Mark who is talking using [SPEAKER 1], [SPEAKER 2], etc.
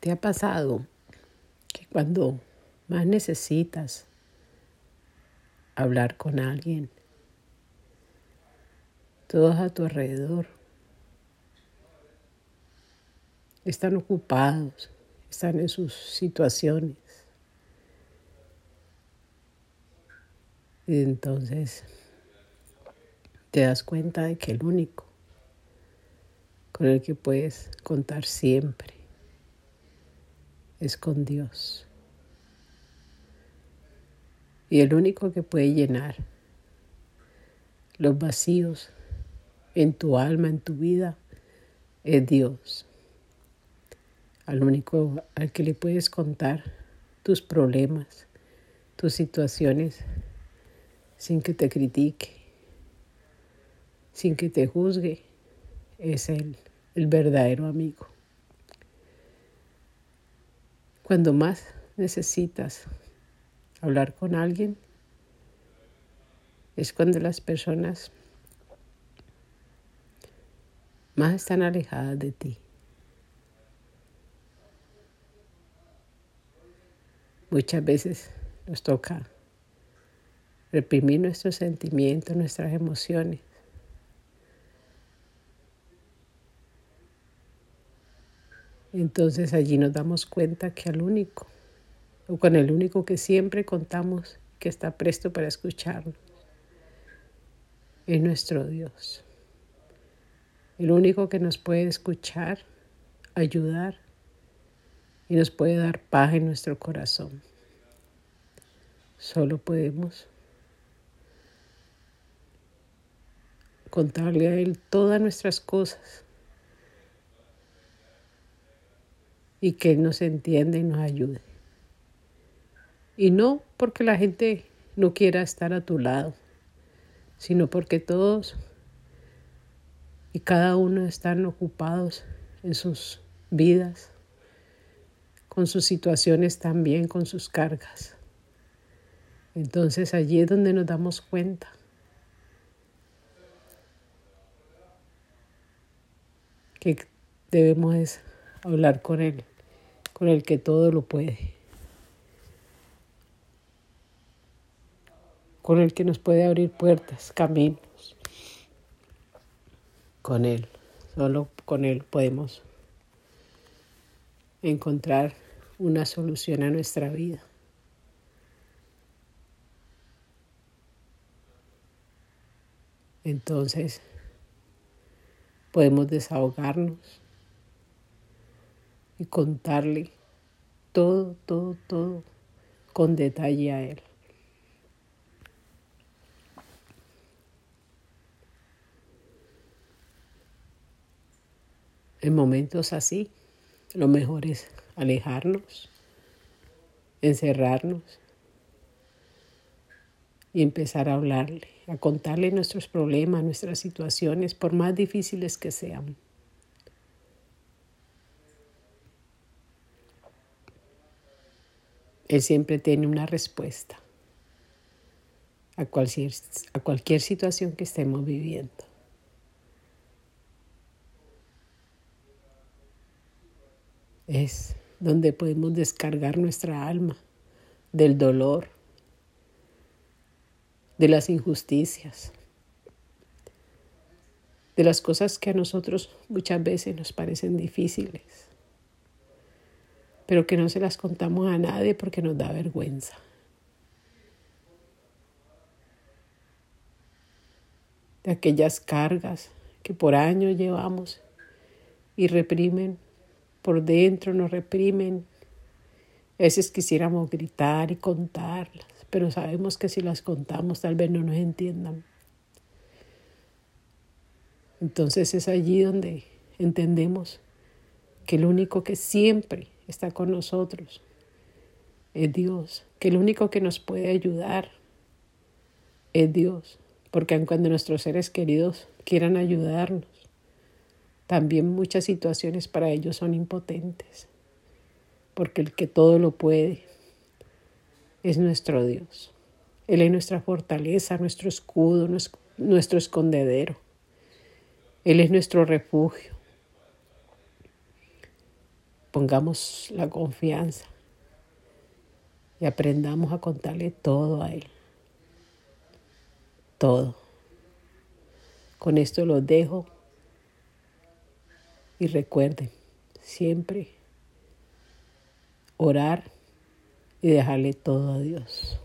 [SPEAKER 1] ¿Te ha pasado que cuando más necesitas hablar con alguien, todos a tu alrededor están ocupados, están en sus situaciones? Y entonces te das cuenta de que el único con el que puedes contar siempre es con Dios. Y el único que puede llenar los vacíos en tu alma, en tu vida, es Dios. Al único al que le puedes contar tus problemas, tus situaciones, sin que te critique, sin que te juzgue, es Él, el verdadero amigo. Cuando más necesitas hablar con alguien, es cuando las personas más están alejadas de ti. Muchas veces nos toca reprimir nuestros sentimientos, nuestras emociones. Entonces allí nos damos cuenta que al único, o con el único que siempre contamos, que está presto para escucharnos, es nuestro Dios. El único que nos puede escuchar, ayudar y nos puede dar paz en nuestro corazón. Solo podemos contarle a Él todas nuestras cosas y que nos entienda y nos ayude. Y no porque la gente no quiera estar a tu lado, sino porque todos y cada uno están ocupados en sus vidas, con sus situaciones también, con sus cargas. Entonces allí es donde nos damos cuenta que debemos hablar con Él, con el que todo lo puede, con el que nos puede abrir puertas, caminos. Con Él, solo con Él podemos encontrar una solución a nuestra vida. Entonces, podemos desahogarnos y contarle todo, todo, todo con detalle a Él. En momentos así, lo mejor es alejarnos, encerrarnos y empezar a hablarle, a contarle nuestros problemas, nuestras situaciones, por más difíciles que sean. Él siempre tiene una respuesta a cualquier, a cualquier situación que estemos viviendo. Es donde podemos descargar nuestra alma del dolor, de las injusticias, de las cosas que a nosotros muchas veces nos parecen difíciles, pero que no se las contamos a nadie porque nos da vergüenza. De aquellas cargas que por años llevamos y reprimen, por dentro nos reprimen. A veces quisiéramos gritar y contarlas pero sabemos que si las contamos tal vez no nos entiendan. Entonces es allí donde entendemos que el único que siempre está con nosotros. Es Dios, que el único que nos puede ayudar es Dios, porque aun cuando nuestros seres queridos quieran ayudarnos, también muchas situaciones para ellos son impotentes, porque el que todo lo puede, es nuestro Dios. Él es nuestra fortaleza, nuestro escudo, nuestro pongamos la confianza y aprendamos a contarle todo a Él. Todo. Con esto lo dejo y recuerden siempre orar y dejarle todo a Dios.